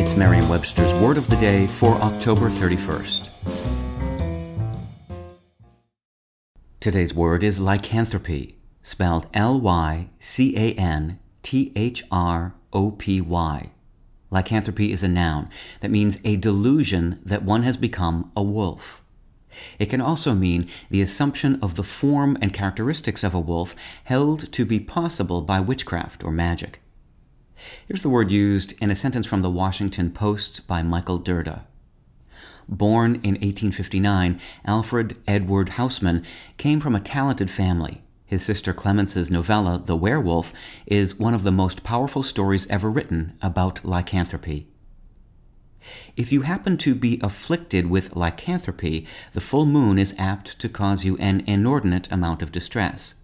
It's Merriam Webster's Word of the Day for October 31st. Today's word is lycanthropy, spelled L Y C A N T H R O P Y. Lycanthropy is a noun that means a delusion that one has become a wolf. It can also mean the assumption of the form and characteristics of a wolf held to be possible by witchcraft or magic. Here's the word used in a sentence from the Washington Post by Michael Dirda. Born in 1859, Alfred Edward Housman came from a talented family. His sister Clemence's novella, The Werewolf, is one of the most powerful stories ever written about lycanthropy. If you happen to be afflicted with lycanthropy, the full moon is apt to cause you an inordinate amount of distress.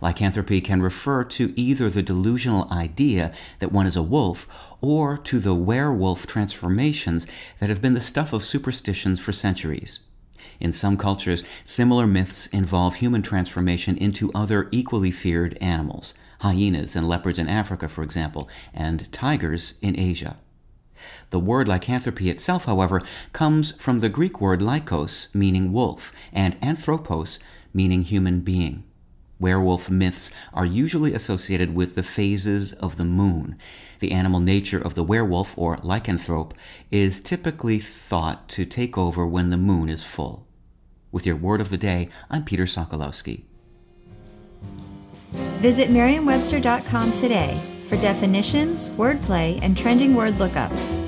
Lycanthropy can refer to either the delusional idea that one is a wolf or to the werewolf transformations that have been the stuff of superstitions for centuries. In some cultures, similar myths involve human transformation into other equally feared animals, hyenas and leopards in Africa, for example, and tigers in Asia. The word lycanthropy itself, however, comes from the Greek word lykos, meaning wolf, and anthropos, meaning human being. Werewolf myths are usually associated with the phases of the moon. The animal nature of the werewolf, or lycanthrope, is typically thought to take over when the moon is full. With your word of the day, I'm Peter Sokolowski. Visit Merriam-Webster.com today for definitions, wordplay, and trending word lookups.